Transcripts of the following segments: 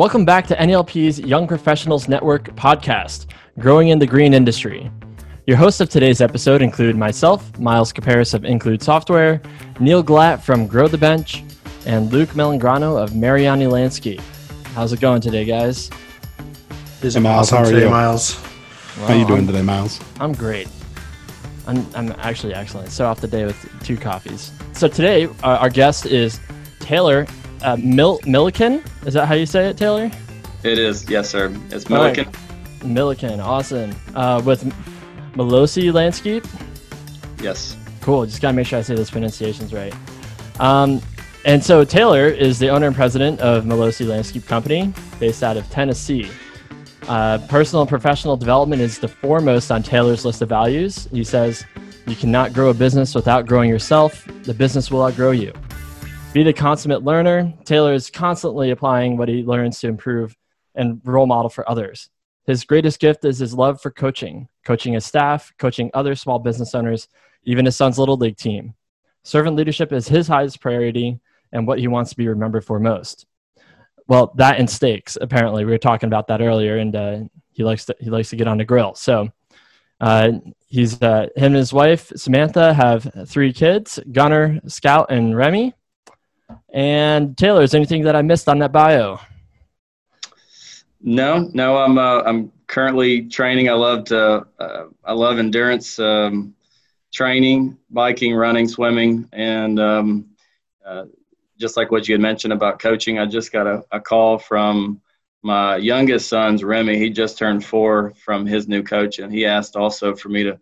Welcome back to NLP's Young Professionals Network podcast, Growing in the Green Industry. Your hosts of today's episode include myself, Miles Caparis of Include Software, Neil Glatt from Grow the Bench, and Luke Melangrano of Mariani Landscape. How's it going today, guys? This hey, Miles, how are you? Miles? Well, how are you doing I'm, today, Miles? I'm great. I'm, I'm actually excellent. So off the day with two coffees. So today, uh, our guest is Taylor uh, Mil- Milliken. Is that how you say it, Taylor? It is. Yes, sir. It's Milliken. Right. Milliken. Awesome. Uh, with Melosi Landscape. Yes. Cool. Just gotta make sure I say those pronunciations right. Um, and so Taylor is the owner and president of Melosi Landscape Company, based out of Tennessee. Uh, personal and professional development is the foremost on Taylor's list of values. He says, "You cannot grow a business without growing yourself. The business will outgrow you." Be the consummate learner. Taylor is constantly applying what he learns to improve and role model for others. His greatest gift is his love for coaching, coaching his staff, coaching other small business owners, even his son's little league team. Servant leadership is his highest priority and what he wants to be remembered for most. Well, that and steaks. Apparently, we were talking about that earlier, and uh, he likes to he likes to get on the grill. So, uh, he's uh, him and his wife Samantha have three kids: Gunner, Scout, and Remy. And Taylor, is anything that I missed on that bio? No, no. I'm uh, I'm currently training. I love to uh, I love endurance um, training, biking, running, swimming, and um, uh, just like what you had mentioned about coaching. I just got a, a call from my youngest son's Remy. He just turned four from his new coach, and he asked also for me to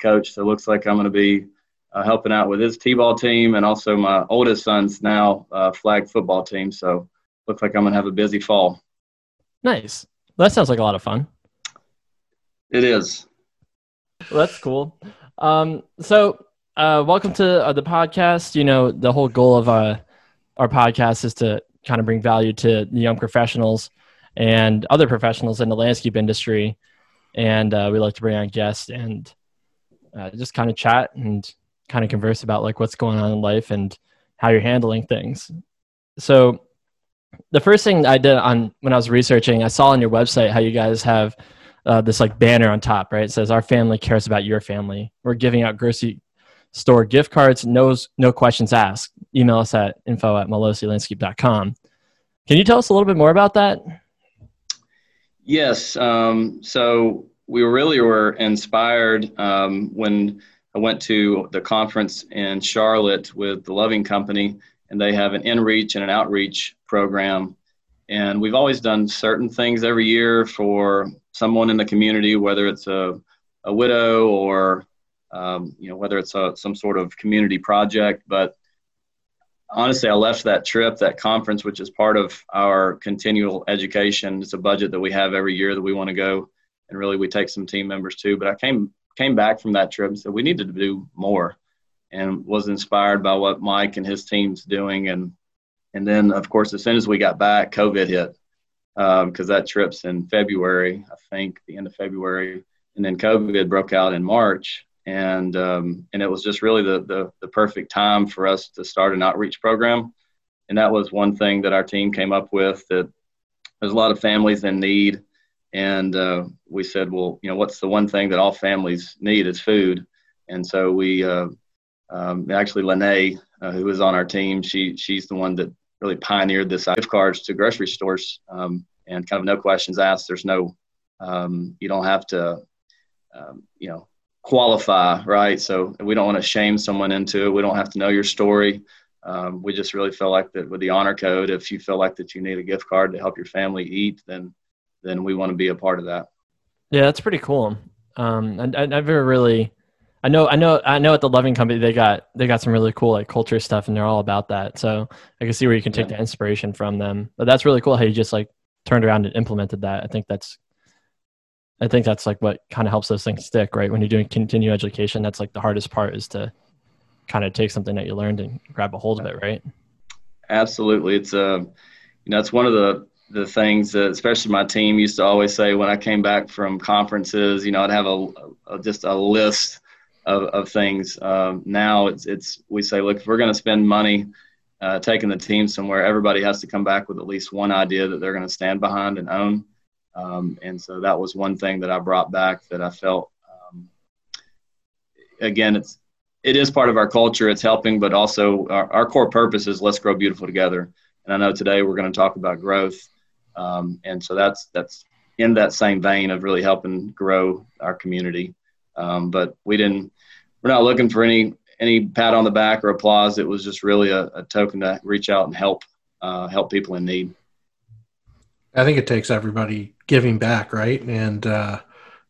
coach. So it looks like I'm going to be uh, helping out with his t-ball team and also my oldest son's now uh, flag football team. So looks like I'm gonna have a busy fall. Nice. Well, that sounds like a lot of fun. It is. Well, that's cool. Um, so uh, welcome to uh, the podcast. You know, the whole goal of uh, our podcast is to kind of bring value to the young professionals and other professionals in the landscape industry. And uh, we like to bring on guests and uh, just kind of chat and kind of converse about like what's going on in life and how you're handling things. So the first thing I did on when I was researching, I saw on your website how you guys have uh, this like banner on top, right? It says our family cares about your family. We're giving out grocery store gift cards, no no questions asked. Email us at info at melosilandscape.com. Can you tell us a little bit more about that? Yes. Um, so we really were inspired um, when I went to the conference in Charlotte with the Loving Company, and they have an in-reach and an outreach program. And we've always done certain things every year for someone in the community, whether it's a, a widow or um, you know whether it's a, some sort of community project. But honestly, I left that trip, that conference, which is part of our continual education. It's a budget that we have every year that we want to go, and really we take some team members too. But I came came back from that trip and said we needed to do more and was inspired by what Mike and his team's doing. And and then of course as soon as we got back, COVID hit because um, that trip's in February, I think the end of February, and then COVID broke out in March. And um, and it was just really the, the the perfect time for us to start an outreach program, and that was one thing that our team came up with. That there's a lot of families in need, and uh, we said, well, you know, what's the one thing that all families need is food. And so we uh, um, actually Lene, uh, who is on our team, she she's the one that really pioneered this gift cards to grocery stores um, and kind of no questions asked. There's no um, you don't have to um, you know qualify right. So we don't want to shame someone into it. We don't have to know your story. Um, we just really feel like that with the honor code, if you feel like that you need a gift card to help your family eat, then then we want to be a part of that. Yeah, that's pretty cool. Um, I, I never really, I know, I know, I know at the Loving Company they got they got some really cool like culture stuff, and they're all about that. So I can see where you can take yeah. the inspiration from them. But that's really cool how you just like turned around and implemented that. I think that's, I think that's like what kind of helps those things stick, right? When you're doing continuing education, that's like the hardest part is to kind of take something that you learned and grab a hold of it, right? Absolutely, it's a, uh, you know, it's one of the the things that especially my team used to always say when I came back from conferences, you know, I'd have a, a just a list of, of things. Um, now it's, it's, we say, look, if we're going to spend money uh, taking the team somewhere, everybody has to come back with at least one idea that they're going to stand behind and own. Um, and so that was one thing that I brought back that I felt. Um, again, it's it is part of our culture. It's helping, but also our, our, core purpose is let's grow beautiful together. And I know today we're going to talk about growth, um, and so that's that's in that same vein of really helping grow our community. Um, but we didn't. We're not looking for any any pat on the back or applause. It was just really a, a token to reach out and help uh, help people in need. I think it takes everybody giving back, right? And uh,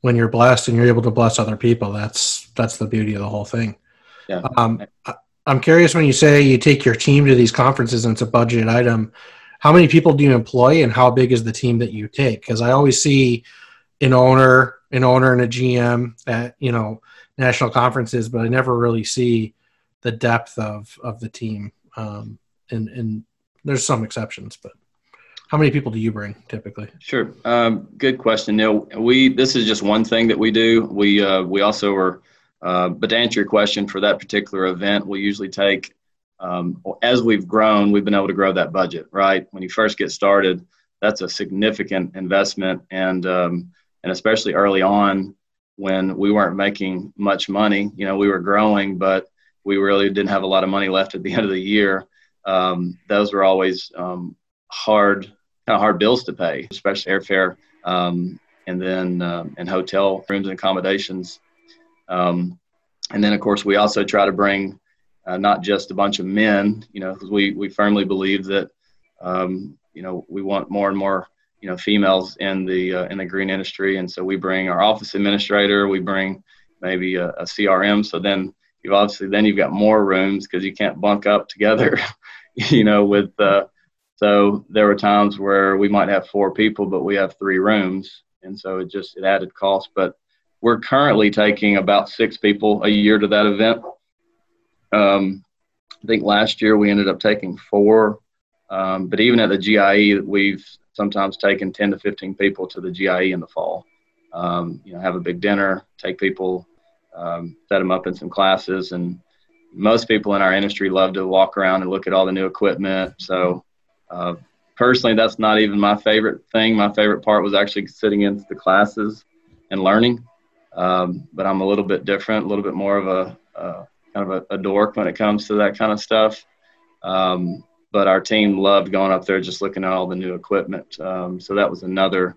when you're blessed and you're able to bless other people, that's that's the beauty of the whole thing. Yeah. Um, I'm curious when you say you take your team to these conferences and it's a budget item. How many people do you employ, and how big is the team that you take? Because I always see an owner, an owner, and a GM at you know national conferences, but I never really see the depth of of the team. Um, and and there's some exceptions, but how many people do you bring typically? Sure. Um, good question, Neil. We this is just one thing that we do. We uh, we also are, uh, but to answer your question for that particular event, we usually take um, as we've grown, we've been able to grow that budget. Right when you first get started, that's a significant investment, and um, and especially early on when we weren't making much money. You know, we were growing, but we really didn't have a lot of money left at the end of the year. Um, those were always um, hard kind of hard bills to pay, especially airfare um, and then um, and hotel rooms and accommodations. And then, of course, we also try to bring uh, not just a bunch of men, you know, because we, we firmly believe that, um, you know, we want more and more, you know, females in the uh, in the green industry. And so we bring our office administrator, we bring maybe a, a CRM. So then you've obviously then you've got more rooms because you can't bunk up together, you know, with uh, so there were times where we might have four people, but we have three rooms, and so it just it added cost. But we're currently taking about six people a year to that event. Um, I think last year we ended up taking four, um, but even at the GIE, we've sometimes taken 10 to 15 people to the GIE in the fall. Um, you know, have a big dinner, take people, um, set them up in some classes, and most people in our industry love to walk around and look at all the new equipment. So uh, personally, that's not even my favorite thing. My favorite part was actually sitting into the classes and learning. Um, but I'm a little bit different, a little bit more of a uh, kind of a, a, dork when it comes to that kind of stuff. Um, but our team loved going up there just looking at all the new equipment. Um, so that was another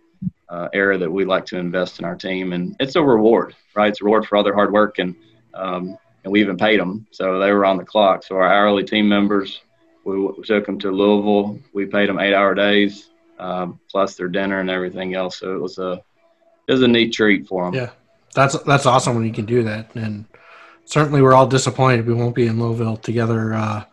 uh, area that we like to invest in our team, and it's a reward, right? It's a reward for all their hard work, and um, and we even paid them, so they were on the clock. So our hourly team members we took them to Louisville. We paid them eight hour days, um, plus their dinner and everything else. So it was a it was a neat treat for them. Yeah, that's that's awesome when you can do that. And certainly we're all disappointed we won't be in Louisville together. Uh,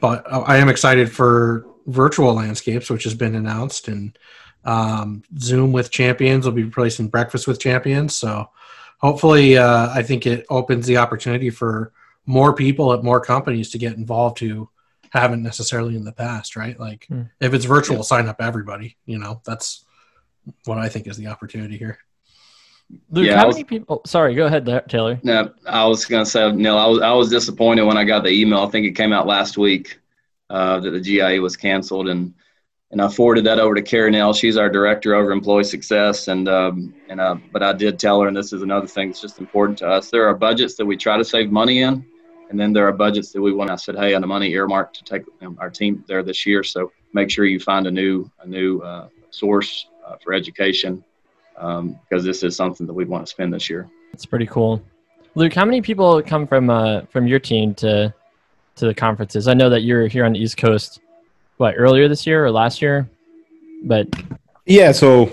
but I am excited for virtual landscapes, which has been announced, and um, Zoom with Champions will be replacing Breakfast with Champions. So hopefully, uh, I think it opens the opportunity for more people at more companies to get involved who haven't necessarily in the past, right? Like hmm. if it's virtual, yeah. sign up everybody. You know, that's what I think is the opportunity here. Luke, yeah, how was, many people? Oh, sorry, go ahead, Taylor. No, I was gonna say, Neil, I was I was disappointed when I got the email. I think it came out last week uh, that the GIE was canceled, and and I forwarded that over to Carrie Nell. She's our director over employee success, and um, and uh, but I did tell her, and this is another thing that's just important to us. There are budgets that we try to save money in, and then there are budgets that we want. I said, hey, on the money earmarked to take our team there this year. So make sure you find a new a new uh, source uh, for education um, because this is something that we want to spend this year. It's pretty cool. Luke, how many people come from uh, from your team to to the conferences? I know that you're here on the East Coast. What earlier this year or last year? But yeah, so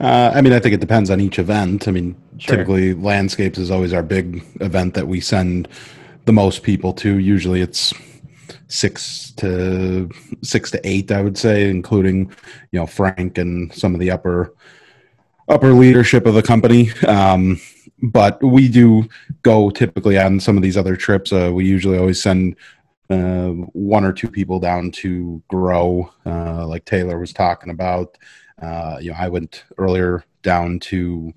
uh, I mean, I think it depends on each event. I mean, sure. typically landscapes is always our big event that we send the most people to. Usually it's six to six to eight, I would say, including you know Frank and some of the upper upper leadership of the company. Um, but we do go typically on some of these other trips. Uh, we usually always send uh, one or two people down to grow, uh, like Taylor was talking about. Uh, you know, I went earlier down to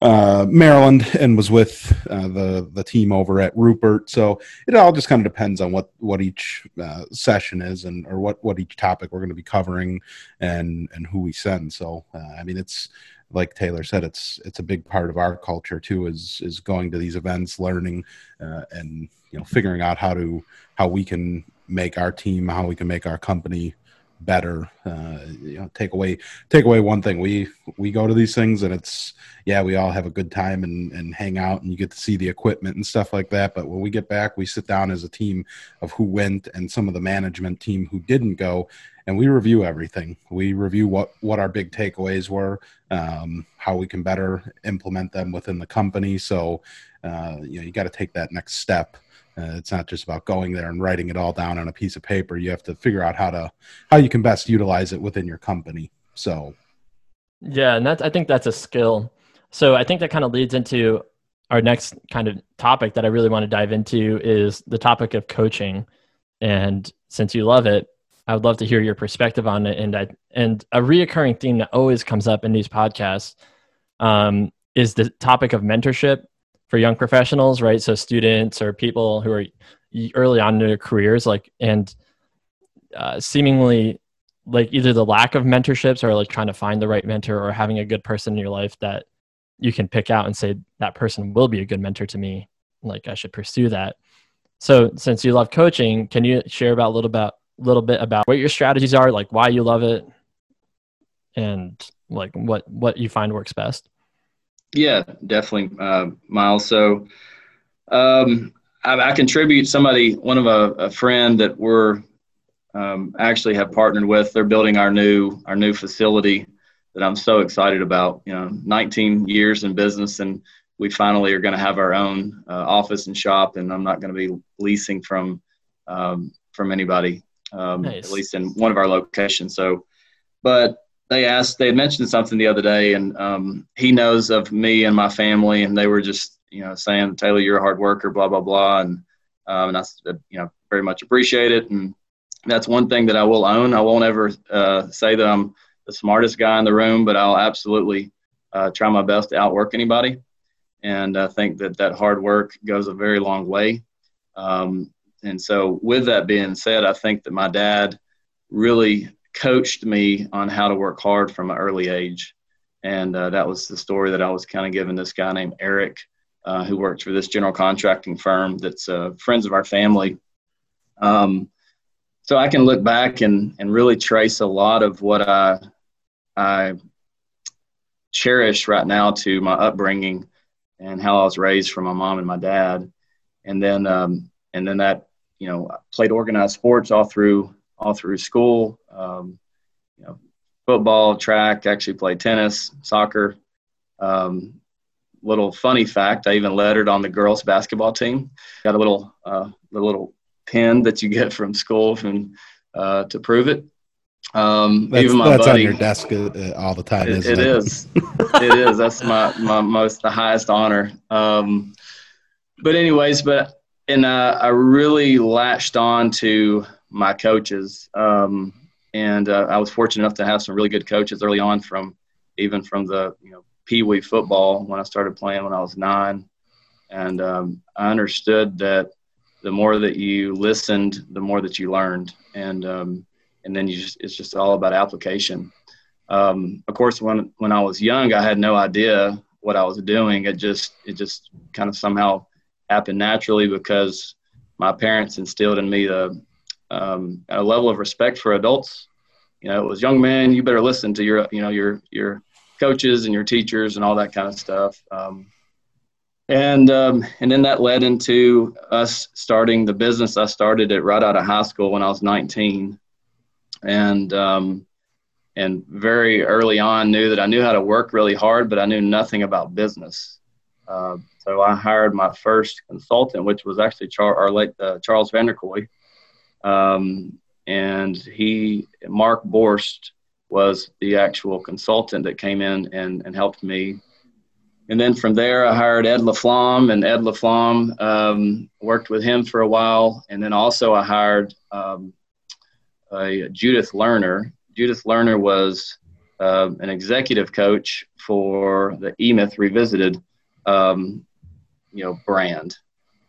uh, Maryland and was with uh, the the team over at Ruppert. So it all just kind of depends on what what each uh, session is and or what what each topic we're going to be covering and and who we send. So uh, I mean, it's like Taylor said, it's it's a big part of our culture too. Is is going to these events, learning, uh, and you know figuring out how to how we can make our team, how we can make our company better uh, you know take away take away one thing. We we go to these things and it's yeah we all have a good time and and hang out and you get to see the equipment and stuff like that. But when we get back we sit down as a team of who went and some of the management team who didn't go and we review everything. We review what what our big takeaways were um, how we can better implement them within the company. So uh, you know you got to take that next step uh, it's not just about going there and writing it all down on a piece of paper. You have to figure out how to how you can best utilize it within your company. So, yeah, and that's I think that's a skill. So I think that kind of leads into our next kind of topic that I really want to dive into is the topic of coaching. And since you love it, I would love to hear your perspective on it. And I and a reoccurring theme that always comes up in these podcasts um, is the topic of mentorship for young professionals, right? So students or people who are early on in their careers, like and uh, seemingly like either the lack of mentorships or like trying to find the right mentor or having a good person in your life that you can pick out and say that person will be a good mentor to me. Like I should pursue that. So since you love coaching, can you share about a little about little bit about what your strategies are, like why you love it, and like what what you find works best? Yeah, definitely, uh, Miles. So um, I, I, contribute somebody, one of a, a friend that we're um, actually have partnered with. They're building our new our new facility that I'm so excited about. You know, 19 years in business, and we finally are going to have our own uh, office and shop, and I'm not going to be leasing from um, from anybody, um, nice. at least in one of our locations. So, but they asked, they mentioned something the other day, and um, he knows of me and my family, and they were just, you know, saying, Taylor, you're a hard worker, blah, blah, blah. And, um, and I, you know, very much appreciate it. And that's one thing that I will own. I won't ever uh, say that I'm the smartest guy in the room, but I'll absolutely uh, try my best to outwork anybody. And I think that that hard work goes a very long way. Um, and so, with that being said, I think that my dad really coached me on how to work hard from an early age. And uh, that was the story that I was kind of giving this guy named Eric, uh, who works for this general contracting firm that's uh, friends of our family. Um, so I can look back and, and really trace a lot of what I, I cherish right now to my upbringing and how I was raised from my mom and my dad. And then, um, and then that, you know, played organized sports all through all through school. Um, you know, football, track, actually played tennis, soccer. Um, little funny fact: I even lettered on the girls' basketball team. Got a little uh, the little pin that you get from school from uh, to prove it. Um, that's, even my that's buddy, on your desk uh, all the time. It, it, it is. it is. That's my my most the highest honor. Um, but anyways, but and uh, I really latched on to my coaches. Um, and uh, I was fortunate enough to have some really good coaches early on from even from the you know pee wee football when I started playing when I was nine, and um, I understood that the more that you listened, the more that you learned, and um, and then you just it's just all about application. Um, of course, when when I was young, I had no idea what I was doing. It just it just kind of somehow happened naturally because my parents instilled in me the um, a level of respect for adults. You know, it was young man, you better listen to your, you know, your your coaches and your teachers and all that kind of stuff. Um, and um, and then that led into us starting the business. I started it right out of high school when I was 19, and um, and very early on knew that I knew how to work really hard, but I knew nothing about business. Uh, so I hired my first consultant, which was actually Char- our late uh, Charles Vander Kooi, um, and he, Mark Borst, was the actual consultant that came in and, and helped me. And then from there, I hired Ed LaFlamme, and Ed LaFlamme um, worked with him for a while. And then also, I hired um, a Judith Lerner. Judith Lerner was uh, an executive coach for the eMyth Revisited, um, you know, brand,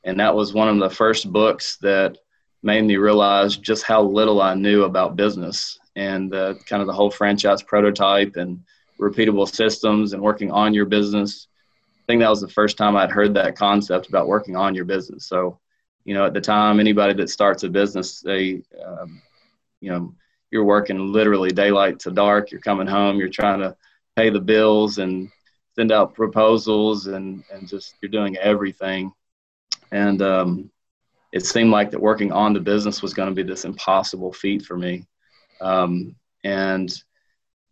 and that was one of the first books that made me realize just how little I knew about business and uh, kind of the whole franchise prototype and repeatable systems and working on your business. I think that was the first time I'd heard that concept about working on your business. So, you know, at the time, anybody that starts a business, they, um, you know, you're working literally daylight to dark. You're coming home. You're trying to pay the bills and send out proposals and and just you're doing everything. And um, it seemed like that working on the business was going to be this impossible feat for me. Um, and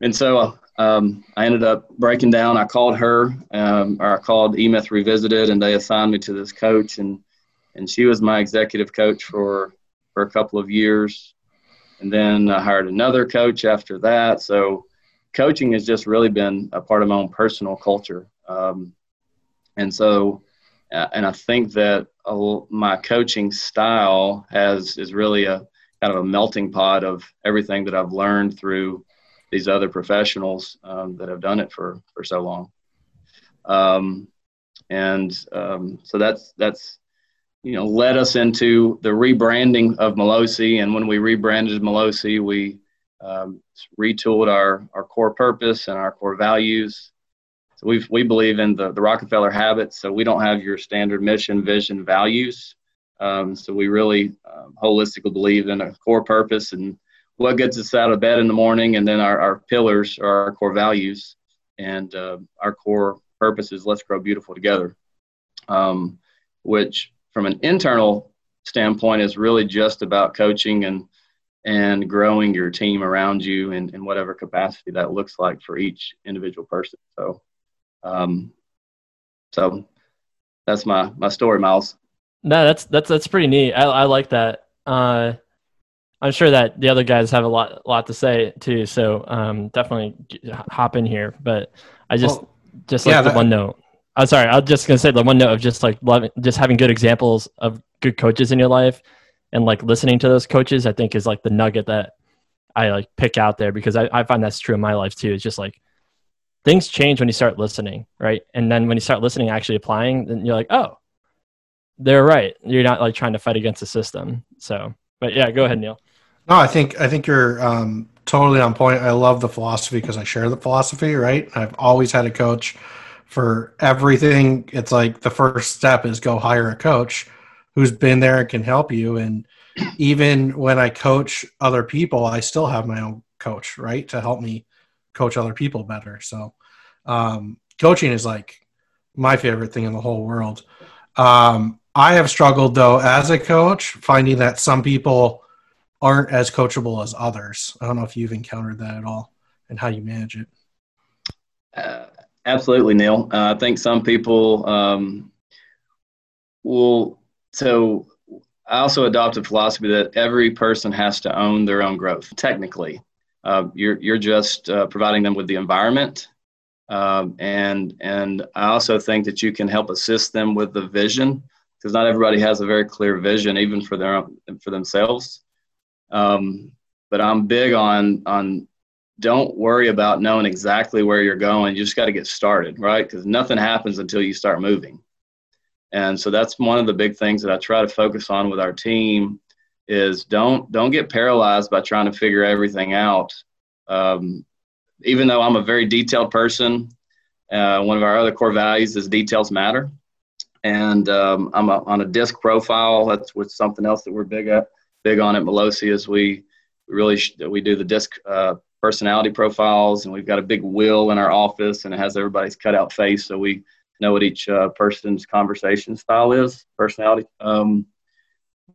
and so um, I ended up breaking down. I called her, um, or I called eMyth Revisited, and they assigned me to this coach, and and she was my executive coach for for a couple of years, and then I hired another coach after that. So coaching has just really been a part of my own personal culture, um, and so uh, and I think that my coaching style has is really a kind of a melting pot of everything that I've learned through these other professionals um, that have done it for for so long. Um, and um, so that's that's you know led us into the rebranding of Melosi. And when we rebranded Melosi, we um, retooled our our core purpose and our core values. So we we believe in the the Rockefeller habits. So we don't have your standard mission, vision, values. Um, so we really um, holistically believe in a core purpose and what gets us out of bed in the morning, and then our, our pillars are our core values, and uh, our core purpose is let's grow beautiful together, um, which from an internal standpoint is really just about coaching and and growing your team around you in, in whatever capacity that looks like for each individual person. So, um, so that's my my story, Miles. No, that's that's that's pretty neat. I I like that. Uh, I'm sure that the other guys have a lot lot to say too. So um, definitely hop in here. But I just well, just like yeah, the that, one note. I'm sorry. I was just gonna say the one note of just like loving, just having good examples of good coaches in your life, and like listening to those coaches. I think is like the nugget that I like pick out there because I, I find that's true in my life too. It's just like things change when you start listening, right? And then when you start listening, actually applying, then you're like, oh, they're right. You're not like trying to fight against the system. So, but yeah, go ahead, Neil. No, I think I think you're um, totally on point. I love the philosophy because I share the philosophy. Right, I've always had a coach for everything. It's like the first step is go hire a coach who's been there and can help you. And even when I coach other people, I still have my own coach, right, to help me coach other people better. So, um, coaching is like my favorite thing in the whole world. Um, I have struggled though as a coach, finding that some people aren't as coachable as others. I don't know if you've encountered that at all and how you manage it. Uh, absolutely, Neil. Uh, I think some people um, will. So I also adopt a philosophy that every person has to own their own growth. Technically, uh, you're you're just uh, providing them with the environment, um, and and I also think that you can help assist them with the vision because not everybody has a very clear vision, even for their for themselves. Um, but I'm big on on don't worry about knowing exactly where you're going. You just got to get started, right? Because nothing happens until you start moving. And so that's one of the big things that I try to focus on with our team is don't don't get paralyzed by trying to figure everything out. Um, even though I'm a very detailed person, uh, one of our other core values is details matter. And um, I'm a, on a disc profile. That's what's something else that we're big at big on at Melosi is we really we do the disc uh, personality profiles, and we've got a big wheel in our office, and it has everybody's cutout face, so we know what each uh, person's conversation style is, personality. Um,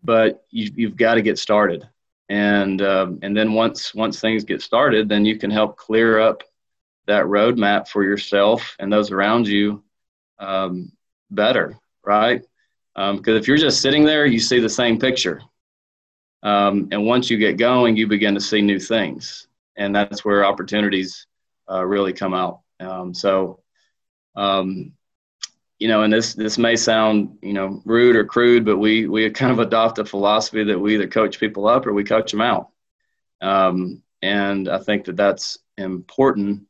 but you, have got to get started, and um, and then once once things get started, then you can help clear up that roadmap for yourself and those around you um, better, right? Because um, if you're just sitting there, you see the same picture um, and once you get going, you begin to see new things, and that's where opportunities uh, really come out. Um, so, um, you know, and this this may sound you know rude or crude, but we we kind of adopt a philosophy that we either coach people up or we coach them out. Um, and I think that that's important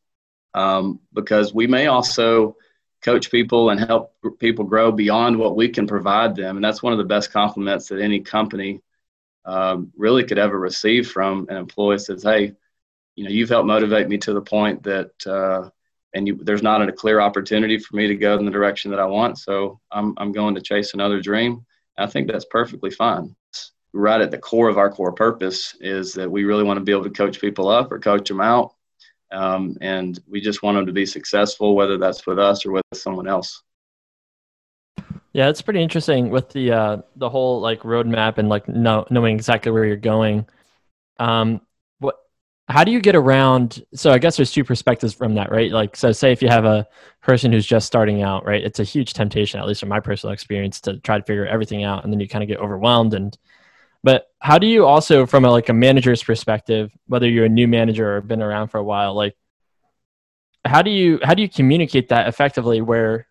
um, because we may also coach people and help people grow beyond what we can provide them. And that's one of the best compliments that any company um, really could ever receive from an employee says, Hey, you know, you've helped motivate me to the point that, uh, and you, there's not a clear opportunity for me to go in the direction that I want. So I'm, I'm going to chase another dream. I think that's perfectly fine. Right at the core of our core purpose is that we really want to be able to coach people up or coach them out um, and we just want them to be successful, whether that's with us or with someone else. Yeah, it's pretty interesting with the uh, the whole like roadmap and like know, knowing exactly where you're going. Um? How do you get around? So I guess there's two perspectives from that, right? Like, so say if you have a person who's just starting out, right? It's a huge temptation, at least from my personal experience, to try to figure everything out, and then you kind of get overwhelmed and but how do you also, from a, like a manager's perspective, whether you're a new manager or been around for a while, like how do you how do you communicate that effectively where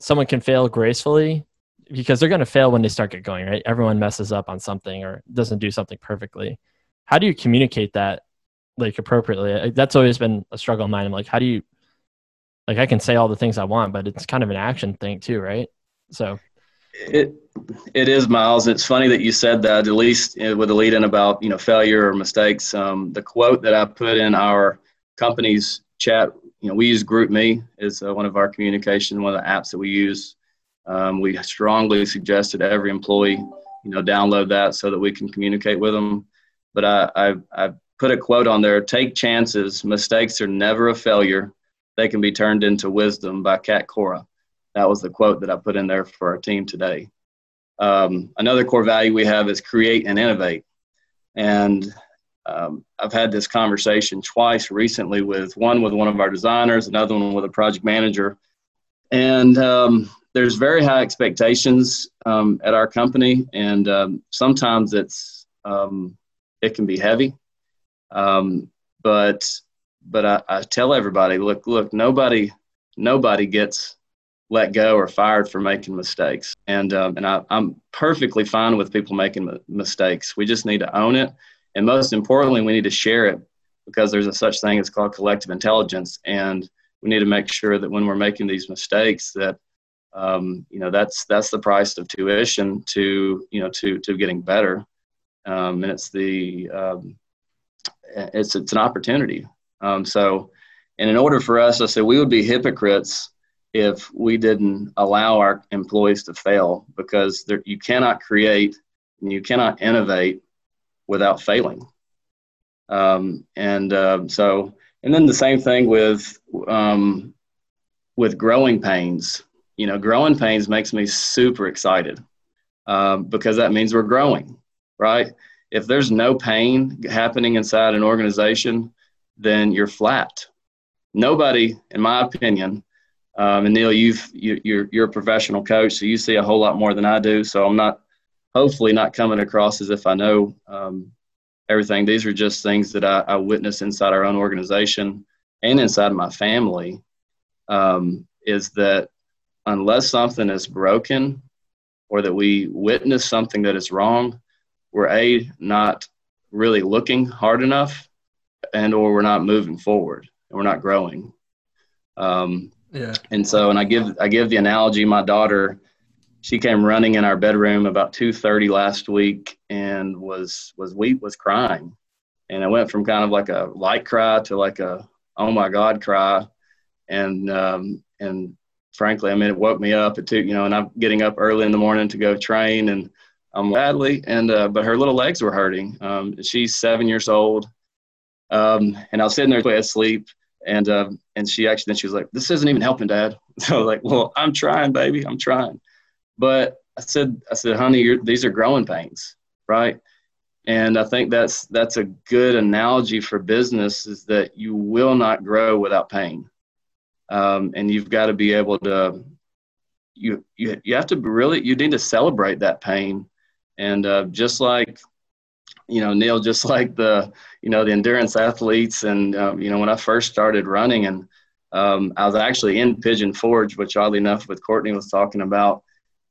someone can fail gracefully because they're going to fail when they start get going, right? Everyone messes up on something or doesn't do something perfectly. How do you communicate that like appropriately? That's always been a struggle of mine. I'm like, how do you like I can say all the things I want, but it's kind of an action thing too, right? So it it is Miles. It's funny that you said that. At least with the lead in about you know failure or mistakes. Um, the quote that I put in our company's chat. You know, we use GroupMe is uh, one of our communication, one of the apps that we use. Um, we strongly suggest that every employee, you know, download that so that we can communicate with them. But I, I, I put a quote on there: "Take chances. Mistakes are never a failure. They can be turned into wisdom." By Cat Cora. That was the quote that I put in there for our team today. Um, another core value we have is create and innovate. And um, I've had this conversation twice recently with one with one of our designers, another one with a project manager. And um, there's very high expectations um, at our company, and um, sometimes it's um, it can be heavy. Um, but but I, I tell everybody, look, look, nobody nobody gets let go or fired for making mistakes. And um, and I, am perfectly fine with people making mistakes. We just need to own it, and most importantly, we need to share it because there's a such thing as called collective intelligence, and we need to make sure that when we're making these mistakes, that um, you know that's that's the price of tuition to you know to to getting better, um, and it's the um, it's it's an opportunity. Um, so, and in order for us, I said we would be hypocrites if we didn't allow our employees to fail because there, you cannot create and you cannot innovate without failing. Um, and uh, so, and then the same thing with um, with growing pains. You know, growing pains makes me super excited um, because that means we're growing, right? If there's no pain happening inside an organization, then you're flat. Nobody, in my opinion, um, and Neil, you've you, are you're, you're a professional coach, so you see a whole lot more than I do. So I'm not, hopefully, not coming across as if I know um, everything. These are just things that I, I witness inside our own organization and inside my family. Um, is that unless something is broken or that we witness something that is wrong, we're a not really looking hard enough, and or we're not moving forward and we're not growing. Um, yeah. And so, and I give I give the analogy. My daughter, she came running in our bedroom about two thirty last week and was was weep was crying, and it went from kind of like a light cry to like a oh my god cry, and um, and frankly, I mean it woke me up It took you know, and I'm getting up early in the morning to go train and I'm badly, and uh, but her little legs were hurting. Um, she's seven years old, um, and I was sitting there asleep and um, and she actually then she was like, "This isn't even helping, Dad." So like, "Well, I'm trying, baby, I'm trying." But I said, I said, "Honey, these are growing pains, right?" And I think that's that's a good analogy for business is that you will not grow without pain, um, and you've got to be able to you you you have to really you need to celebrate that pain, and uh, just like you know, Neil, just like the, you know, the endurance athletes. And, um, you know, when I first started running and um, I was actually in Pigeon Forge, which oddly enough, with Courtney was talking about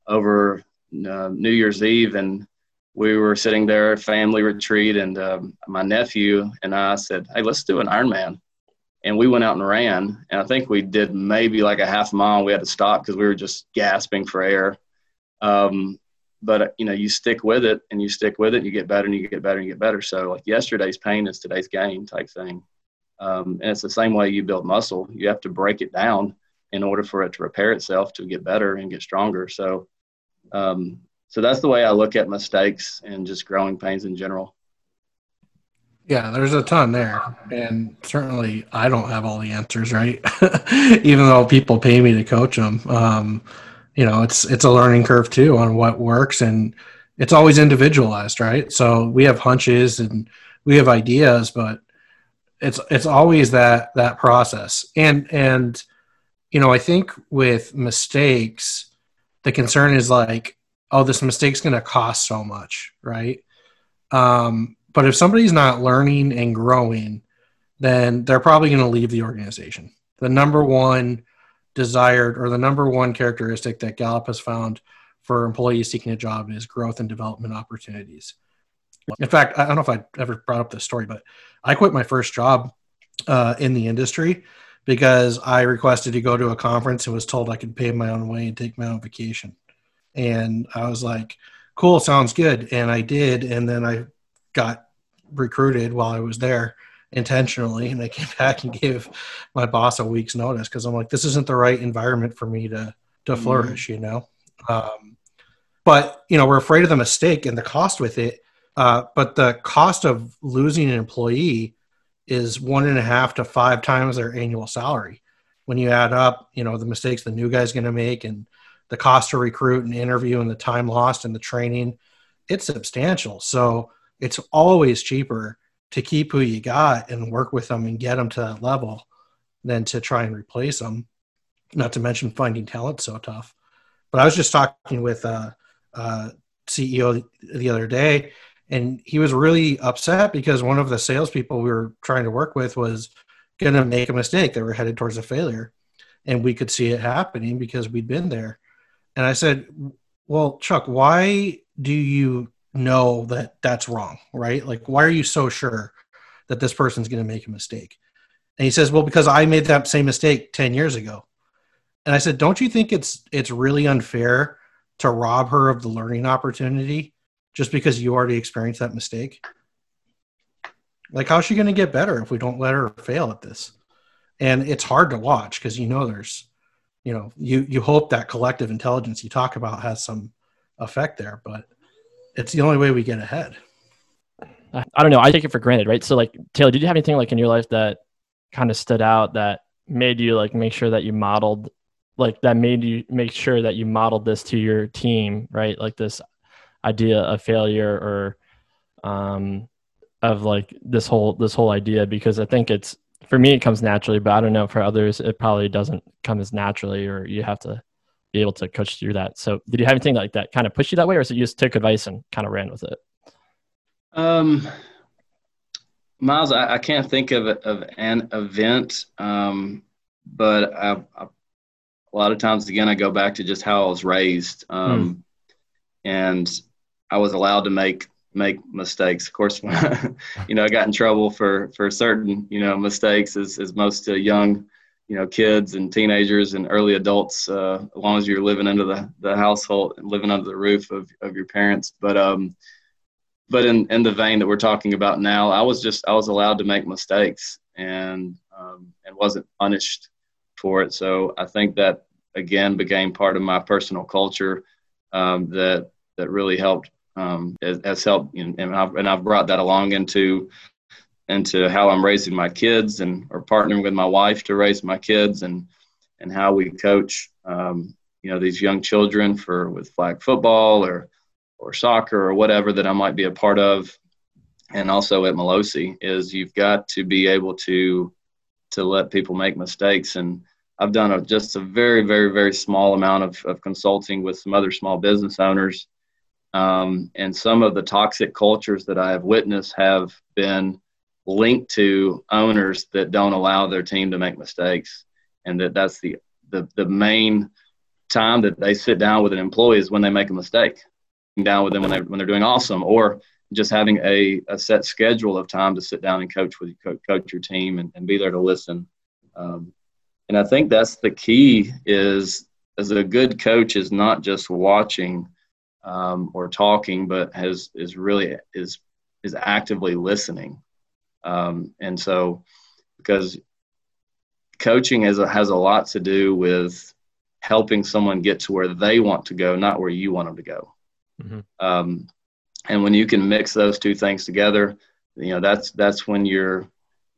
over uh, New Year's Eve. And we were sitting there, at family retreat. And um, my nephew and I said, Hey, let's do an Ironman. and we went out and ran. And I think we did maybe like a half mile. We had to stop because we were just gasping for air. Um, but you know, you stick with it and you stick with it, and you get better and you get better and you get better. So like yesterday's pain is today's gain type thing. Um, and it's the same way you build muscle. You have to break it down in order for it to repair itself to get better and get stronger. So, um, so that's the way I look at mistakes and just growing pains in general. Yeah, there's a ton there. And certainly I don't have all the answers, right? Even though people pay me to coach them. Um, you know, it's it's a learning curve too on what works and it's always individualized, right? So we have hunches and we have ideas, but it's it's always that that process. And and you know, I think with mistakes, the concern is like, oh, this mistake's going to cost so much, right? Um, but if somebody's not learning and growing, then they're probably going to leave the organization. The number one desired or the number one characteristic that Gallup has found for employees seeking a job is growth and development opportunities. In fact, I don't know if I ever brought up this story, but I quit my first job uh, in the industry because I requested to go to a conference and was told I could pay my own way and take my own vacation. And I was like, cool, sounds good. And I did. And then I got recruited while I was there intentionally and I came back and gave my boss a week's notice because I'm like, this isn't the right environment for me to to mm-hmm. flourish, you know. Um, but you know, we're afraid of the mistake and the cost with it. Uh, but the cost of losing an employee is one and a half to five times their annual salary. When you add up, you know, the mistakes the new guy's going to make and the cost to recruit and interview and the time lost and the training, it's substantial. So it's always cheaper to keep who you got and work with them and get them to that level than to try and replace them. Not to mention finding talent so tough. But I was just talking with uh, uh, a, a CEO the other day, and he was really upset because one of the salespeople we were trying to work with was going to make a mistake. They were headed towards a failure, and we could see it happening because we'd been there. And I said, "Well, Chuck, why do you know that that's wrong, right? Like, why are you so sure that this person's going to make a mistake? And he says, well, because I made that same mistake 10 years ago. And I said, don't you think it's it's really unfair to rob her of the learning opportunity just because you already experienced that mistake? Like, how's she going to get better if we don't let her fail at this? And it's hard to watch because you know there's, you know, you you hope that collective intelligence you talk about has some effect there, but it's the only way we get ahead. I don't know. I take it for granted, right? So, like, Taylor, did you have anything like in your life that kind of stood out that made you like make sure that you modeled, like, that made you make sure that you modeled this to your team, right? Like this idea of failure or, um, of like this whole this whole idea because I think it's for me it comes naturally, but I don't know for others it probably doesn't come as naturally, or you have to be able to coach through that. So did you have anything like that kind of push you that way or is it you just took advice and kind of ran with it? Um, Miles, I, I can't think of, of an event, um, but I, I, a lot of times, again, I go back to just how I was raised. Um, hmm. And I was allowed to make make mistakes. Of course, you know, I got in trouble for for certain you know mistakes as as most uh, young you know kids and teenagers and early adults uh, as long as you're living under the, the household and living under the roof of, of your parents. But um but in, in the vein that we're talking about now i was just i was allowed to make mistakes and um, and wasn't punished for it. So i think that again became part of my personal culture um, that that really helped um, has, helped and, I've, and I've brought that along into into how I'm raising my kids and or partnering with my wife to raise my kids and and how we coach um, you know these young children for with flag football or or soccer or whatever that I might be a part of. And also at Melosi is you've got to be able to to let people make mistakes. And I've done a, just a very very very small amount of, of consulting with some other small business owners. Um, and some of the toxic cultures that I have witnessed have been linked to owners that don't allow their team to make mistakes and that that's the the, the main time that they sit down with an employee is when they make a mistake down with them when, they, when they're doing awesome or just having a, a set schedule of time to sit down and coach with coach, your team and, and be there to listen. Um, and I think that's the key is as a good coach is not just watching um, or talking, but has is really is is actively listening. Um, and so because coaching has a, has a lot to do with helping someone get to where they want to go, not where you want them to go. Mm-hmm. Um, and when you can mix those two things together, you know that's that's when you're,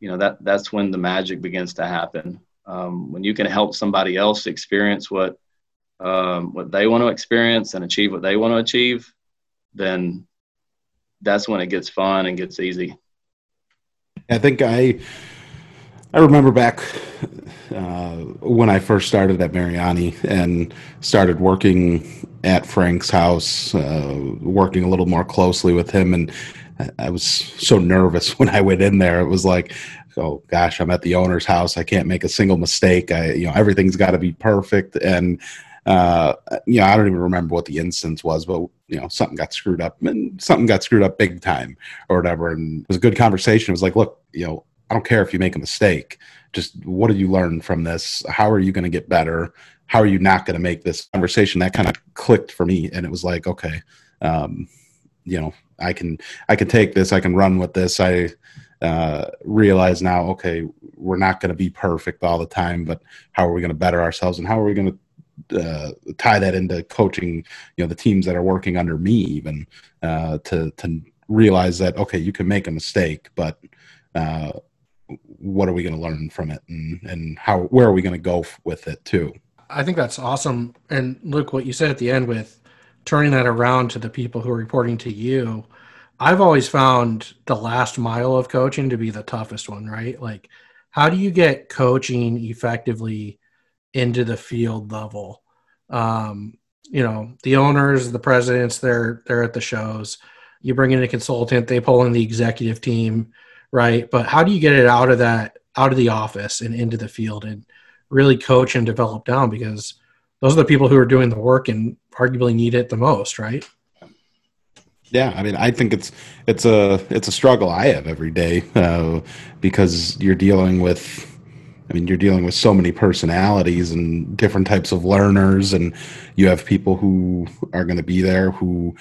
you know that that's when the magic begins to happen. Um, when you can help somebody else experience what um, what they want to experience and achieve what they want to achieve, then that's when it gets fun and gets easy. I think I I remember back uh, when I first started at Mariani and started working at Frank's house, uh, working a little more closely with him, and I was so nervous when I went in there. It was like, oh gosh, I'm at the owner's house. I can't make a single mistake. I, you know, everything's got to be perfect. And uh, you know, I don't even remember what the instance was, but you know, something got screwed up, and something got screwed up big time, or whatever. And it was a good conversation. It was like, look, you know, I don't care if you make a mistake. Just what did you learn from this? How are you going to get better? How are you not going to make this conversation? That kind of clicked for me, and it was like, okay, um, you know, I can I can take this. I can run with this. I uh, realize now, okay, we're not going to be perfect all the time, but how are we going to better ourselves, and how are we going to uh, tie that into coaching? You know, the teams that are working under me, even uh, to to realize that okay, you can make a mistake, but uh, what are we going to learn from it and and how where are we going to go with it too? I think that's awesome. And look what you said at the end with turning that around to the people who are reporting to you. I've always found the last mile of coaching to be the toughest one right? Like how do you get coaching effectively into the field level? Um, you know the owners the presidents they're they're at the shows. You bring in a consultant they pull in the executive team right? But how do you get it out of that, out of the office and into the field and really coach and develop down? Because those are the people who are doing the work and arguably need it the most, right? Yeah, I mean, I think it's it's a it's a struggle I have every day uh, because you're dealing with. I mean, you're dealing with so many personalities and different types of learners, and you have people who are going to be there who,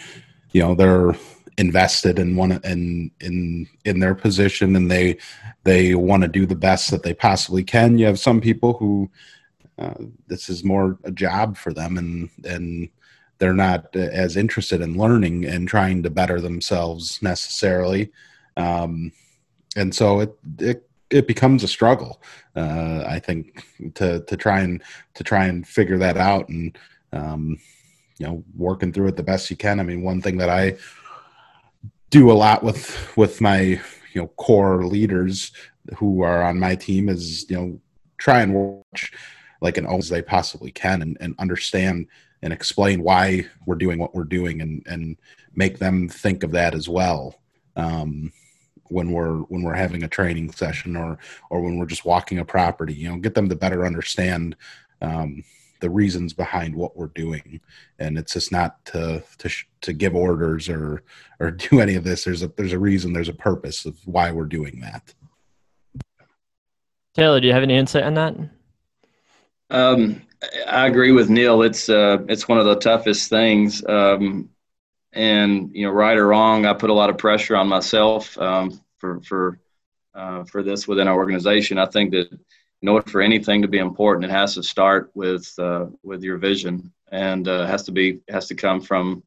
you know, they're invested in one in in in their position and they they want to do the best that they possibly can. You have some people who uh, this is more a job for them and and they're not as interested in learning and trying to better themselves necessarily. Um, and so it it it becomes a struggle uh, i think to to try and to try and figure that out and um, you know working through it the best you can. I mean one thing that i do a lot with with my you know core leaders who are on my team is you know try and watch like an as they possibly can and, and understand and explain why we're doing what we're doing and and make them think of that as well um, when we're when we're having a training session or or when we're just walking a property you know get them to better understand um, the reasons behind what we're doing. And it's just not to to to give orders or or do any of this. There's a there's a reason there's a purpose of why we're doing that. Taylor do you have any insight on that? Um, i agree with neil. It's uh it's one of the toughest things. Um and you know right or wrong i put a lot of pressure on myself um for for uh, for this within our organization. I think that in order for anything to be important, it has to start with uh, with your vision, and uh, has to be has to come from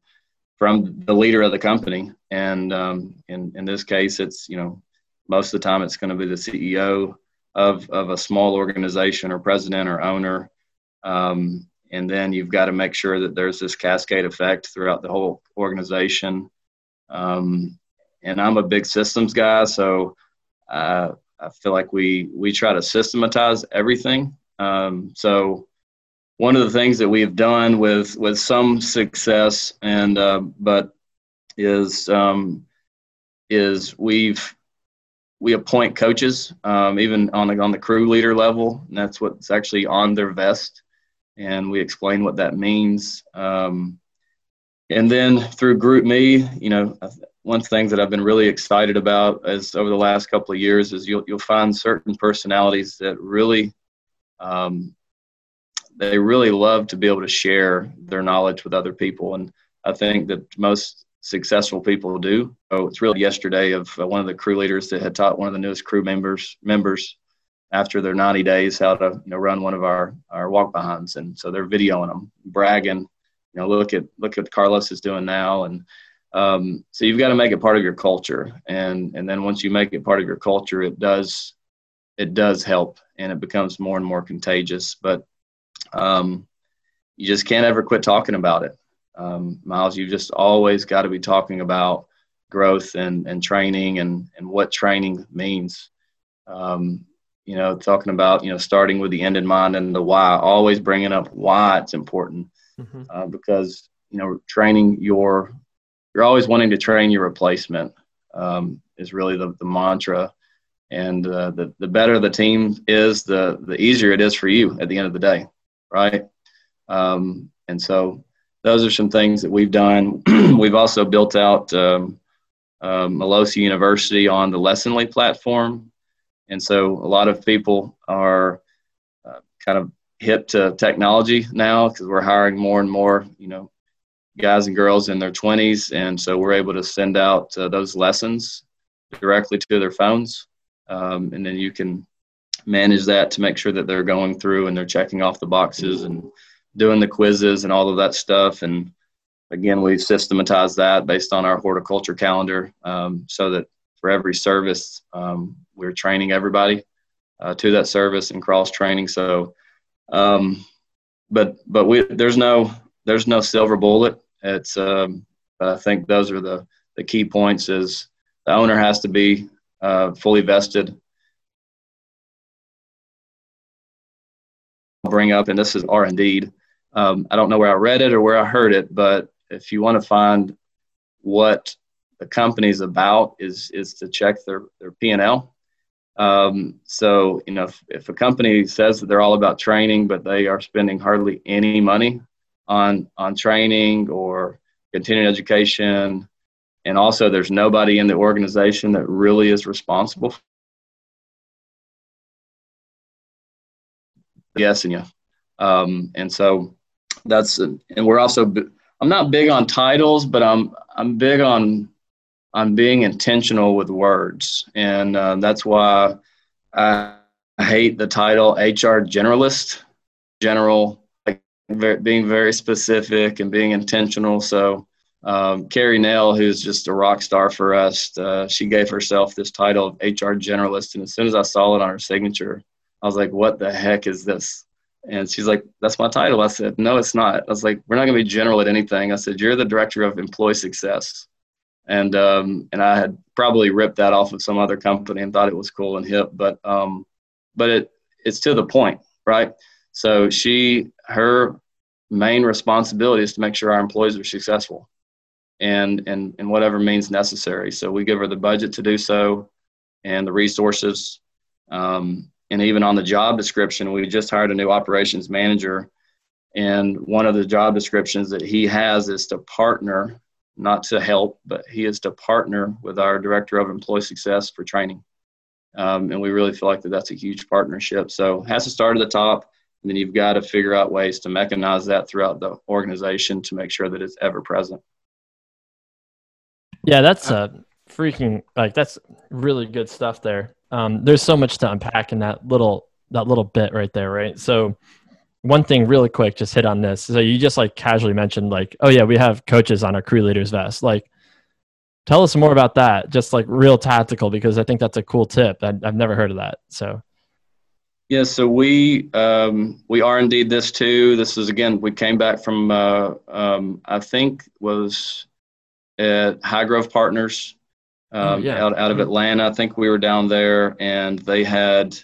from the leader of the company. And um, in in this case, it's you know most of the time it's going to be the CEO of of a small organization or president or owner. Um, and then you've got to make sure that there's this cascade effect throughout the whole organization. Um, and I'm a big systems guy, so uh, I feel like we we try to systematize everything. Um, so one of the things that we've done with with some success and uh, but is um, is we've we appoint coaches um, even on the on the crew leader level. And that's what's actually on their vest. And we explain what that means. Um, and then through GroupMe you know one thing that I've been really excited about as over the last couple of years is you'll you'll find certain personalities that really um, they really love to be able to share their knowledge with other people, and I think that most successful people do. So it's really yesterday of uh, one of the crew leaders that had taught one of the newest crew members members after their 90 days how to you know run one of our our walk behinds, and so they're videoing them, bragging, you know, look at look at Carlos is doing now, and um, so you've got to make it part of your culture, and and then once you make it part of your culture, it does it does help, and it becomes more and more contagious. But um, you just can't ever quit talking about it, um, Miles. You've just always got to be talking about growth and and training and and what training means. Um, you know, talking about you know starting with the end in mind and the why. Always bringing up why it's important mm-hmm. uh, because you know training your you're always wanting to train your replacement um, is really the, the mantra. And uh, the, the better the team is the the easier it is for you at the end of the day right? Um, and so those are some things that we've done. We've also built out um, uh, Malossi University on the Lessonly platform. And so a lot of people are uh, kind of hip to technology now because we're hiring more and more you know guys and girls in their 20s, and so we're able to send out uh, those lessons directly to their phones, um, and then you can manage that to make sure that they're going through and they're checking off the boxes and doing the quizzes and all of that stuff. And again, we've systematized that based on our horticulture calendar, um, so that for every service, um, we're training everybody uh, to that service and cross training. So, um, but but we there's no there's no silver bullet. It's um, I think those are the the key points. Is the owner has to be uh, fully vested. I'll bring up, and this is R indeed. Um, I don't know where I read it or where I heard it, but if you want to find what the company's about, is is to check their their P and L. Um, so you know, if, if a company says that they're all about training, but they are spending hardly any money on on training or continuing education. And also there's nobody in the organization that really is responsible guessing you um, and so that's and we're also i'm not big on titles but i'm i'm big on on being intentional with words. And uh, that's why i hate the title hr generalist general very, being very specific and being intentional. So, um, Carrie Nell, who's just a rock star for us, uh, she gave herself this title of HR generalist. And as soon as I saw it on her signature, I was like, what the heck is this? And she's like, that's my title. I said, no, it's not. I was like, we're not going to be general at anything. I said, you're the director of employee success. And, um, and I had probably ripped that off of some other company and thought it was cool and hip, but, um, but it, it's to the point, right? So she, her main responsibility is to make sure our employees are successful and, and, and whatever means necessary. So we give her the budget to do so and the resources. Um, and even on the job description, we just hired a new operations manager. And one of the job descriptions that he has is to partner, not to help, but he is to partner with our director of employee success for training. Um, and we really feel like that that's a huge partnership. So has to start at the top and then you've got to figure out ways to mechanize that throughout the organization to make sure that it's ever present. Yeah, that's a freaking like that's really good stuff there. Um, there's so much to unpack in that little that little bit right there, right? So one thing really quick, just hit on this. So you just like casually mentioned like, oh yeah, we have coaches on our crew leaders vest. Like tell us more about that. Just like real tactical because I think that's a cool tip. I, I've never heard of that. So yeah, so we um, we are indeed this too. This is again we came back from uh, um, I think was at High Grove Partners oh, um, yeah. out out of. Atlanta. I think we were down there and they had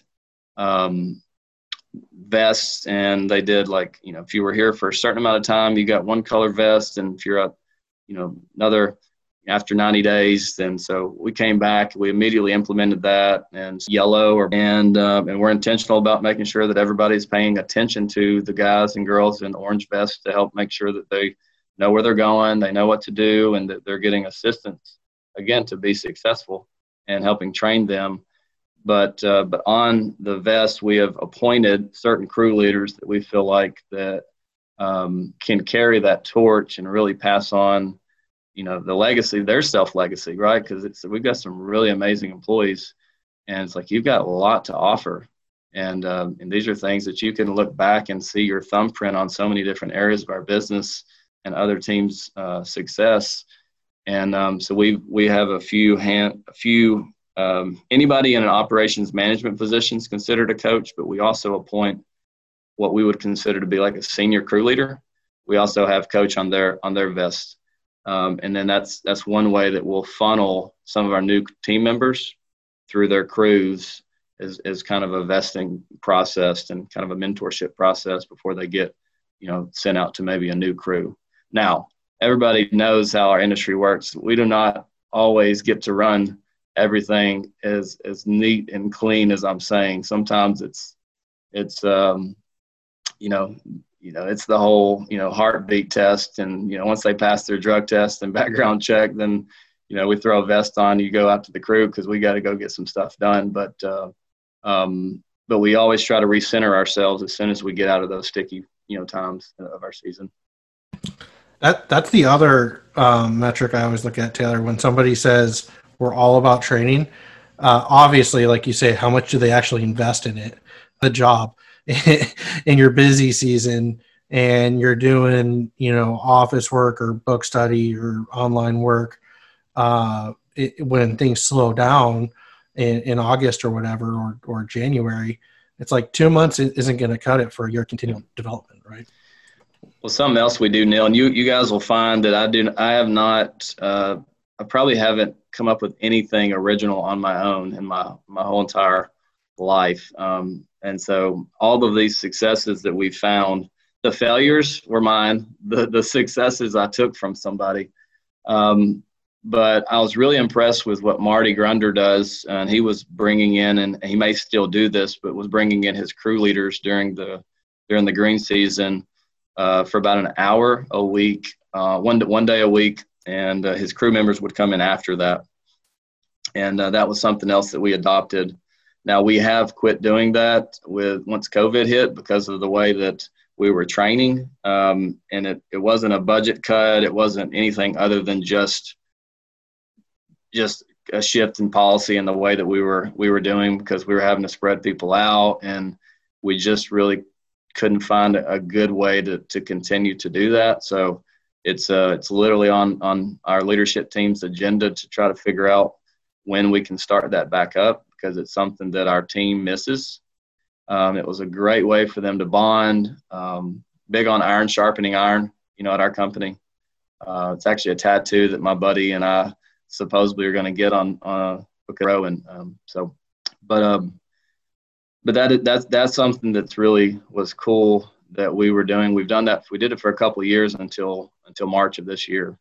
um, vests and they did like you know if you were here for a certain amount of time you got one color vest and if you're a you know another after 90 days. And so we came back, we immediately implemented that and yellow or and uh, and we're intentional about making sure that everybody's paying attention to the guys and girls in orange vests to help make sure that they know where they're going, they know what to do, and that they're getting assistance again to be successful and helping train them. But uh, but on the vest, we have appointed certain crew leaders that we feel like that um, can carry that torch and really pass on, you know, the legacy, their self legacy, right? Because it's we've got some really amazing employees, and it's like you've got a lot to offer, and um, and these are things that you can look back and see your thumbprint on so many different areas of our business and other teams' uh, success. And um, so we we have a few hand a few um, anybody in an operations management position is considered a coach, but we also appoint what we would consider to be like a senior crew leader. We also have coach on their on their vest, um, and then that's that's one way that we'll funnel some of our new team members through their crews is is kind of a vesting process and kind of a mentorship process before they get you know sent out to maybe a new crew. Now everybody knows how our industry works. We do not always get to run everything as as neat and clean as I'm saying. Sometimes it's it's um, you know, you know, it's the whole, you know, heartbeat test. And, you know, once they pass their drug test and background check, then, you know, we throw a vest on, you go out to the crew because we got to go get some stuff done. But, uh, um, but we always try to recenter ourselves as soon as we get out of those sticky, you know, times of our season. That that's the other um, metric I always look at, Taylor. When somebody says we're all about training, uh, obviously, like you say, how much do they actually invest in it, the job? in your busy season and you're doing you know office work or book study or online work uh, it, when things slow down in, in august or whatever or, or january it's like two months isn't going to cut it for your continual development right? Well something else we do neil and you, you guys will find that i do i have not uh, i probably haven't come up with anything original on my own in my my whole entire life um, and so all of these successes that we found, the failures were mine, the, the successes I took from somebody. Um, but I was really impressed with what Marty Grunder does. And he was bringing in, and he may still do this, but was bringing in his crew leaders during the, during the green season uh, for about an hour a week, uh, one, one day a week. And uh, his crew members would come in after that. And uh, that was something else that we adopted now we have quit doing that with once COVID hit because of the way that we were training, um, and it, it wasn't a budget cut. It wasn't anything other than just just a shift in policy in the way that we were we were doing because we were having to spread people out, and we just really couldn't find a good way to to continue to do that. So it's uh it's literally on on our leadership team's agenda to try to figure out when we can start that back up because it's something that our team misses. Um, it was a great way for them to bond. Um, big on iron sharpening iron, you know, at our company. Uh, it's actually a tattoo that my buddy and I supposedly are going to get on on a row, and um, so, but um, but that that's that's something that's really was cool that we were doing. We've done that. We did it for a couple of years until until March of this year.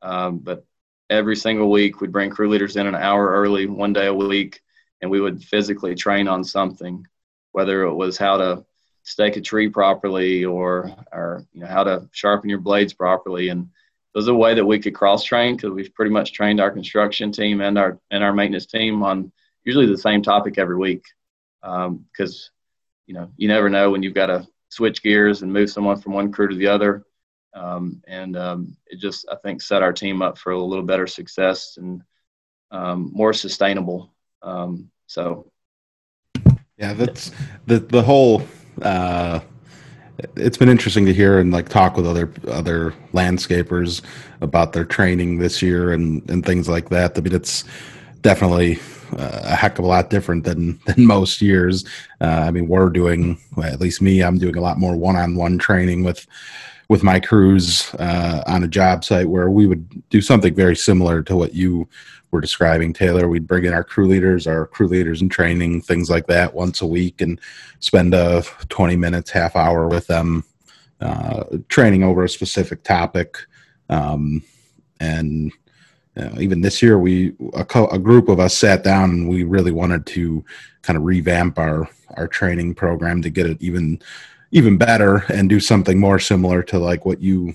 Um, but every single week, we'd bring crew leaders in an hour early, one day a week, and we would physically train on something, whether it was how to stake a tree properly or or you know how to sharpen your blades properly. And it was a way that we could cross train because we've pretty much trained our construction team and our and our maintenance team on usually the same topic every week. Because um, you know you never know when you've got to switch gears and move someone from one crew to the other. Um, and um, it just i think set our team up for a little better success and um, more sustainable um, so, yeah, that's the the whole. Uh, it's been interesting to hear and like talk with other other landscapers about their training this year and and things like that. I mean, it's definitely a heck of a lot different than than most years. Uh, I mean, we're doing at least me. I'm doing a lot more one-on-one training with with my crews uh, on a job site where we would do something very similar to what you were describing, Taylor. We'd bring in our crew leaders, our crew leaders in training, things like that, once a week, and spend a 20 minutes, half hour with them, uh, training over a specific topic. Um, and even this year, we a, co- a group of us sat down and we really wanted to kind of revamp our our training program to get it even even better and do something more similar to like what you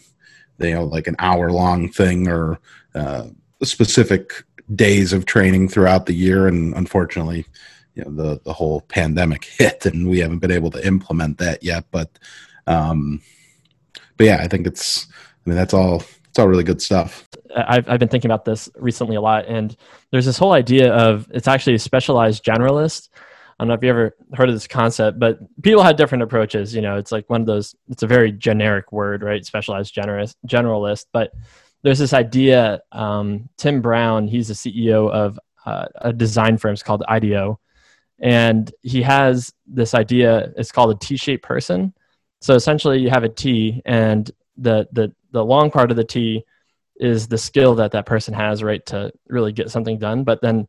you know like an hour long thing or uh, specific days of training throughout the year, and unfortunately, you know the the whole pandemic hit, and we haven't been able to implement that yet. But um, but yeah, I think it's. I mean, that's all. It's all really good stuff. I've I've been thinking about this recently a lot, and there's this whole idea of it's actually a specialized generalist. I don't know if you ever heard of this concept, but people had different approaches. You know, it's like one of those. It's a very generic word, right? Specialized generalist, generalist. But there's this idea. Um, Tim Brown, he's the CEO of uh, a design firm it's called IDEO, and he has this idea. It's called a T-shaped person. So essentially, you have a T, and the the the long part of the T is the skill that that person has, right, to really get something done. But then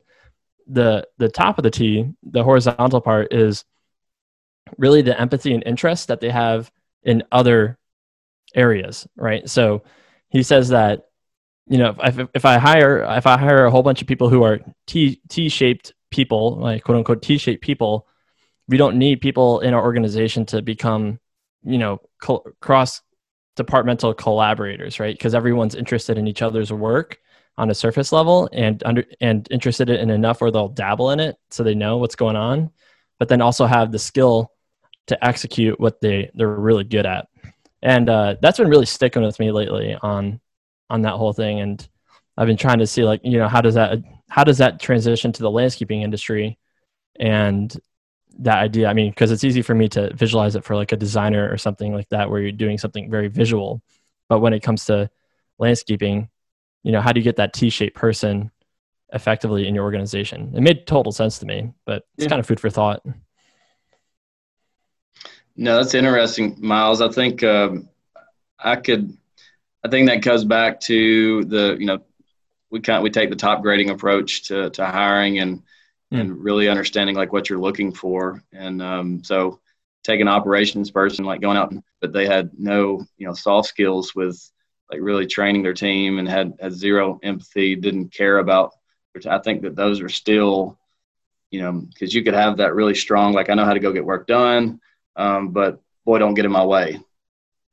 the the top of the T, the horizontal part, is really the empathy and interest that they have in other areas, right? So he says that you know if, if I hire if I hire a whole bunch of people who are T T shaped people, like quote unquote T shaped people, we don't need people in our organization to become you know cross departmental collaborators, right? Because everyone's interested in each other's work on a surface level and under and interested in enough where they'll dabble in it so they know what's going on, but then also have the skill to execute what they they're really good at. And uh, that's been really sticking with me lately on on that whole thing. And I've been trying to see like you know how does that how does that transition to the landscaping industry and that idea. I mean, because it's easy for me to visualize it for like a designer or something like that, where you're doing something very visual. But when it comes to landscaping, you know, how do you get that T-shaped person effectively in your organization? It made total sense to me, but it's yeah. kind of food for thought. No, that's interesting, Miles. I think um, I could. I think that comes back to the you know we kind we take the top grading approach to to hiring and mm. and really understanding like what you're looking for. And um, so take an operations person like going out, but they had no you know soft skills with like really training their team and had had zero empathy, didn't care about. Which I think that those are still, you know, because you could have that really strong like I know how to go get work done, um, but boy, don't get in my way,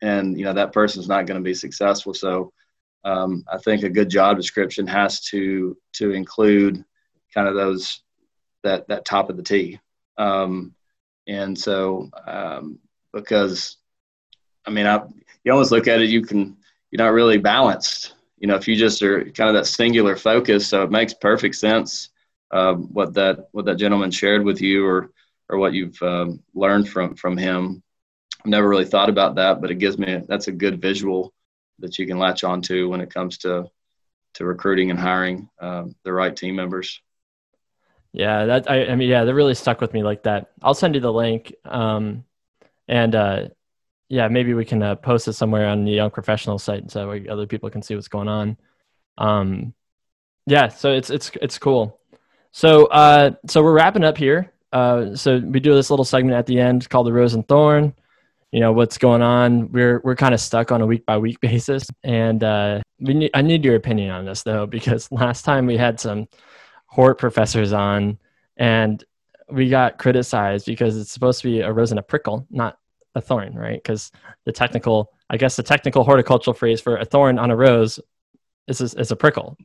and you know that person's not going to be successful. So. Um, I think a good job description has to to include kind of those that that top of the T. Um, and so um, because I mean, I you almost look at it, you can you're not really balanced. You know, if you just are kind of that singular focus, so it makes perfect sense um, what that what that gentleman shared with you, or or what you've um, learned from from him. I've never really thought about that, but it gives me that's a good visual that you can latch onto when it comes to to recruiting and hiring um, the right team members. Yeah, that I, I mean, yeah, that really stuck with me like that. I'll send you the link, um, and uh, yeah, maybe we can uh, post it somewhere on the Young Professional site so other people can see what's going on. Um, yeah, so it's it's it's cool. So uh, so we're wrapping up here. Uh, so we do this little segment at the end called the Rose and Thorn. You know what's going on. We're we're kind of stuck on a week by week basis, and uh, we I need your opinion on this though because last time we had some Hort professors on, and we got criticized because it's supposed to be a rose and a prickle, not a thorn, right? Because the technical, I guess, the technical horticultural phrase for a thorn on a rose is, is a prickle.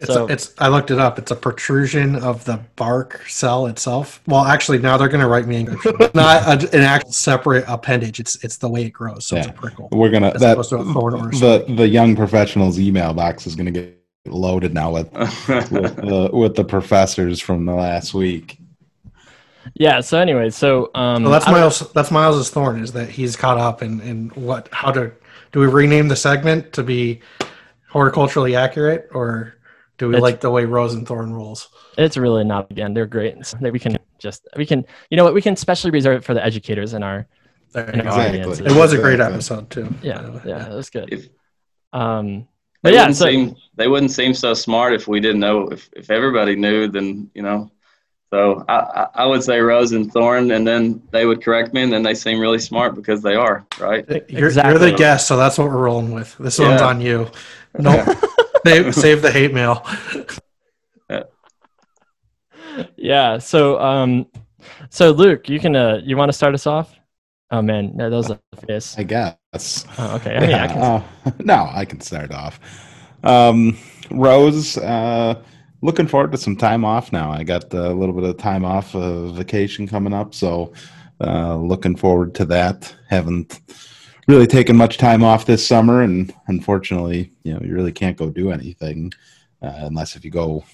It's, so, a, it's. I looked it up. It's a protrusion of the bark cell itself. Well, actually, now they're going to write me not a, an actual separate appendage. It's it's the way it grows. So yeah. it's a prickle. We're gonna that to the the young professionals email box is going to get loaded now with with, uh, with, the professors from the last week. Yeah. So anyway, so um, well, that's Miles. That's Miles's thorn is that he's caught up in in what? How to do we rename the segment to be horticulturally accurate, or do we like the way Rose and Thorn rolls? It's really not. Again, they're great. So we can just we can you know what we can specially reserve it for the educators in our. In our exactly. It was a great episode too. Yeah, yeah, it was good. If, um, but yeah, so, seem, they wouldn't seem so smart if we didn't know. If if everybody knew, then you know. So I, I would say Rose and Thorn, and then they would correct me, and then they seem really smart because they are right. You're, exactly. you're the guest, so that's what we're rolling with. This yeah. one's on you. No, nope. save, save the hate mail. Yeah. yeah. So, um, so Luke, you can uh, you want to start us off? Oh man, no, those are face. I guess. Oh, okay. I mean, yeah, I can... uh, no, I can start off. Um, Rose, uh, looking forward to some time off now. I got a little bit of time off of vacation coming up, so uh, looking forward to that. Haven't really taken much time off this summer, and unfortunately, you know, you really can't go do anything uh, unless if you go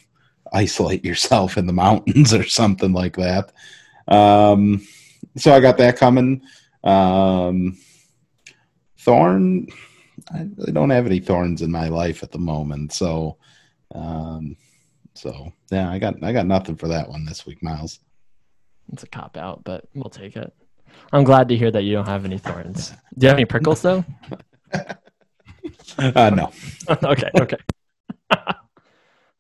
isolate yourself in the mountains or something like that. Um, so I got that coming. Um, thorn, I really don't have any thorns in my life at the moment, so. Um, so yeah, I got I got nothing for that one this week, Miles. It's a cop out, but we'll take it. I'm glad to hear that you don't have any thorns. Do you have any prickles though? uh, no. okay. Okay. uh,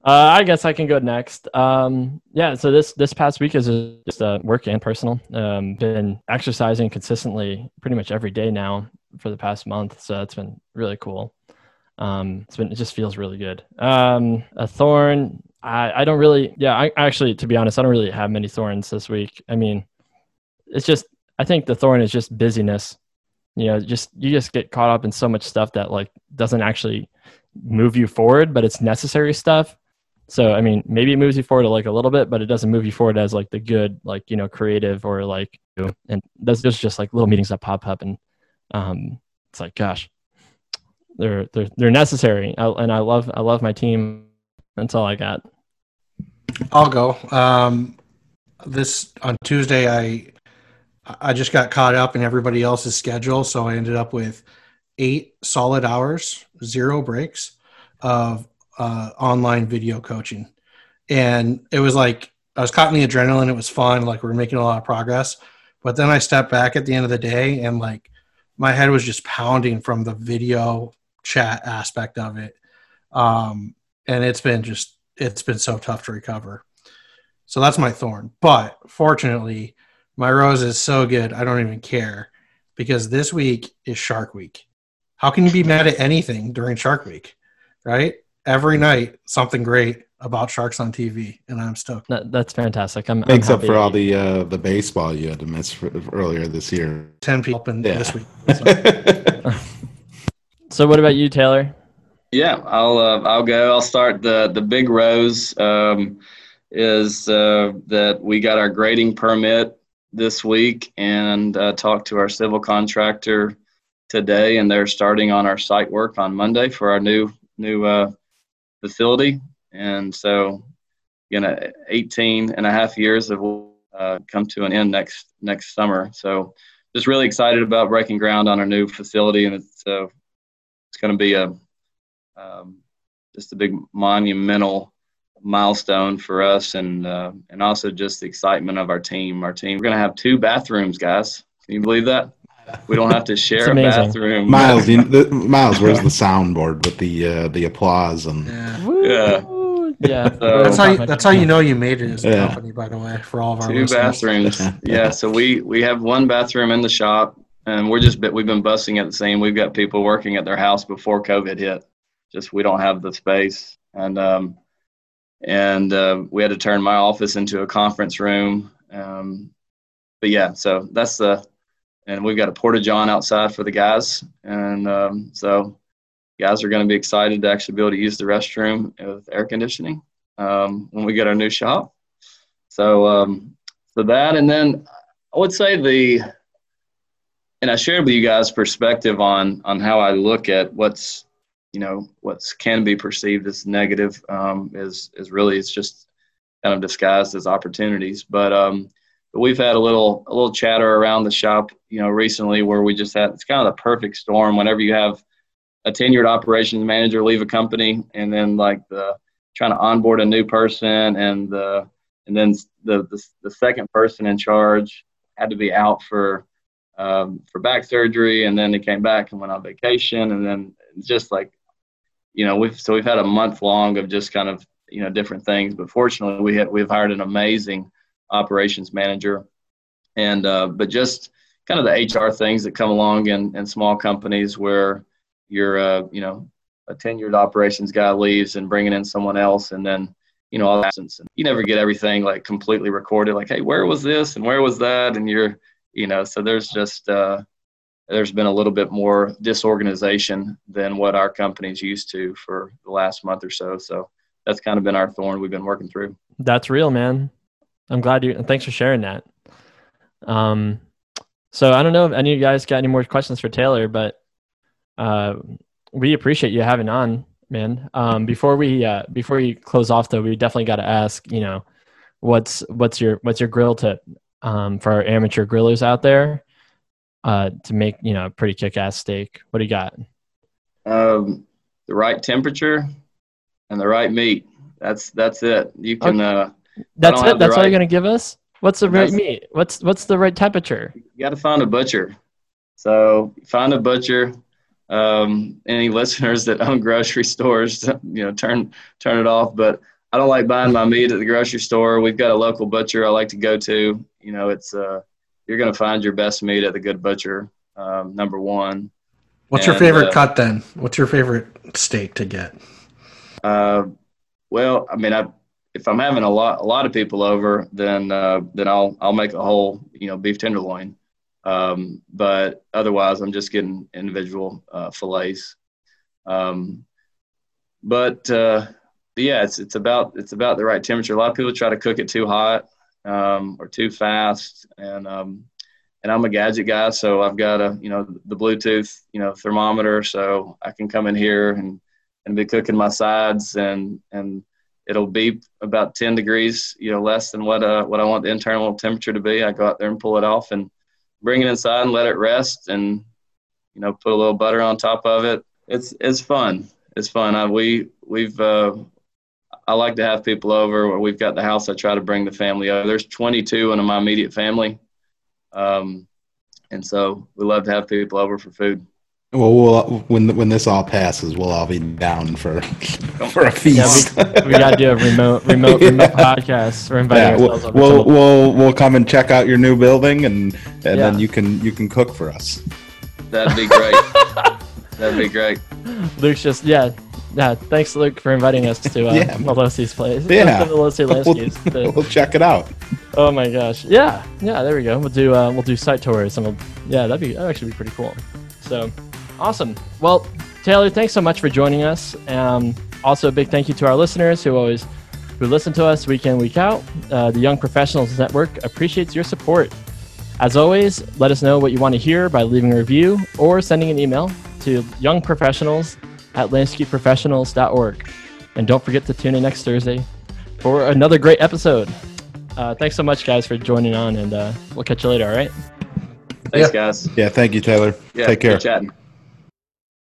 I guess I can go next. Um, yeah. So this this past week is just uh, work and personal. Um, been exercising consistently, pretty much every day now for the past month. So it's been really cool. Um, it's been it just feels really good. Um, a thorn. I, I don't really, yeah, I actually, to be honest, I don't really have many thorns this week. I mean, it's just, I think the thorn is just busyness. You know, just, you just get caught up in so much stuff that like doesn't actually move you forward, but it's necessary stuff. So, I mean, maybe it moves you forward like a little bit, but it doesn't move you forward as like the good, like, you know, creative or like, and that's just, just like little meetings that pop up. And um, it's like, gosh, they're, they're, they're necessary. I, and I love, I love my team. That's all I got. I'll go. Um, this on Tuesday, I I just got caught up in everybody else's schedule, so I ended up with eight solid hours, zero breaks of uh, online video coaching, and it was like I was caught in the adrenaline. It was fun, like we are making a lot of progress. But then I stepped back at the end of the day, and like my head was just pounding from the video chat aspect of it, um, and it's been just it's been so tough to recover. So that's my thorn. But fortunately, my rose is so good, I don't even care because this week is Shark Week. How can you be mad at anything during Shark Week? Right? Every night, something great about sharks on TV, and I'm stoked. That, that's fantastic. I'm, Thanks up for all the uh, the baseball you had to miss for, earlier this year. Ten people in yeah. this week. So. so, what about you, Taylor? Yeah, I'll uh, I'll go. I'll start the the big rose um, is uh, that we got our grading permit this week and uh, talked to our civil contractor today, and they're starting on our site work on Monday for our new new uh, facility. And so, you know, 18 and a half years have uh, come to an end next next summer. So, just really excited about breaking ground on our new facility, and it's uh, it's going to be a um, just a big monumental milestone for us, and uh, and also just the excitement of our team. Our team. We're gonna have two bathrooms, guys. Can you believe that? We don't have to share a bathroom. Miles, you, the, Miles, where's the soundboard with the uh, the applause and yeah. yeah. Yeah, so, that's how you, that's how you know you made it as a yeah. company. By the way, for all of our two bathrooms. yeah, so we we have one bathroom in the shop, and we're just we've been busting at the same. We've got people working at their house before COVID hit, just we don't have the space and um, and uh, we had to turn my office into a conference room. Um, but yeah so that's the and we've got a porta john outside for the guys. And um, so guys are going to be excited to actually be able to use the restroom with air conditioning um, when we get our new shop. So um, so that and then i would say the and i shared with you guys perspective on on how i look at what's you know what can be perceived as negative um, is is really it's just kind of disguised as opportunities. But um, but we've had a little a little chatter around the shop, you know, recently where we just had it's kind of the perfect storm. Whenever you have a tenured operations manager leave a company, and then like the trying to onboard a new person, and the and then the the, the second person in charge had to be out for um, for back surgery, and then they came back and went on vacation, and then just like you know, we've so we've had a month long of just kind of you know different things. But fortunately, we had we've hired an amazing operations manager, and uh, but just kind of the HR things that come along in, in small companies where you're uh, you know a tenured operations guy leaves and bringing in someone else, and then you know all absence, and you never get everything like completely recorded. Like, hey, where was this and where was that, and you're you know so there's just uh, there's been a little bit more disorganization than what our company's used to for the last month or so. So that's kind of been our thorn we've been working through. That's real, man. I'm glad you. Thanks for sharing that. Um, so I don't know if any of you guys got any more questions for Taylor, but uh, we appreciate you having on, man. Um, before we uh, before we close off, though, we definitely got to ask, you know, what's what's your what's your grill tip um, for our amateur grillers out there uh, to make you know a pretty kick-ass steak? What do you got? Um, the right temperature and the right meat. That's that's it. You can. Okay. Uh, that's it. That's right, all you're gonna give us. What's the right meat? What's what's the right temperature? You got to find a butcher. So find a butcher. Um, any listeners that own grocery stores, you know, turn turn it off. But I don't like buying my meat at the grocery store. We've got a local butcher I like to go to. You know, it's uh, you're going to find your best meat at the good butcher. Um, number one. What's and, your favorite uh, cut then? What's your favorite steak to get? Uh, well, I mean, I if I'm having a lot a lot of people over, then uh, then I'll I'll make a whole you know beef tenderloin. Um, but otherwise, I'm just getting individual uh, fillets. Um, but uh, yeah, it's it's about it's about the right temperature. A lot of people try to cook it too hot um, or too fast, and um, and I'm a gadget guy, so I've got a you know the Bluetooth you know thermometer, so I can come in here and and be cooking my sides and and it'll be about 10 degrees, you know, less than what uh what I want the internal temperature to be. I go out there and pull it off and bring it inside and let it rest and you know put a little butter on top of it. It's it's fun. It's fun. I, we we've uh, I like to have people over. We've got the house. I try to bring the family over. There's 22 in my immediate family, um, and so we love to have people over for food. Well, we'll when when this all passes, we'll all be down for for a feast. Yeah, we, we got to do a remote remote yeah. remote podcast. We're inviting yeah, ourselves we'll, over. We'll, we'll we'll come and check out your new building, and and yeah. then you can you can cook for us. That'd be great. That'd be great. Luke's just yeah. Yeah, thanks, Luke, for inviting us to uh, yeah. Melosi's place. Yeah, Melosi we'll, we'll check it out. Oh my gosh! Yeah, yeah. There we go. We'll do uh, we'll do site tours, and we'll yeah, that'd be that'd actually be pretty cool. So, Awesome. Well, Taylor, thanks so much for joining us. Um, also, a big thank you to our listeners who always who listen to us week in week out. Uh, the Young Professionals Network appreciates your support. As always, let us know what you want to hear by leaving a review or sending an email to youngprofessionals at landscapeprofessionals.org. And don't forget to tune in next Thursday for another great episode. Uh, thanks so much, guys, for joining on, and uh, we'll catch you later, all right? Thanks, yeah. guys. Yeah, thank you, Taylor. Yeah, Take care. chatting.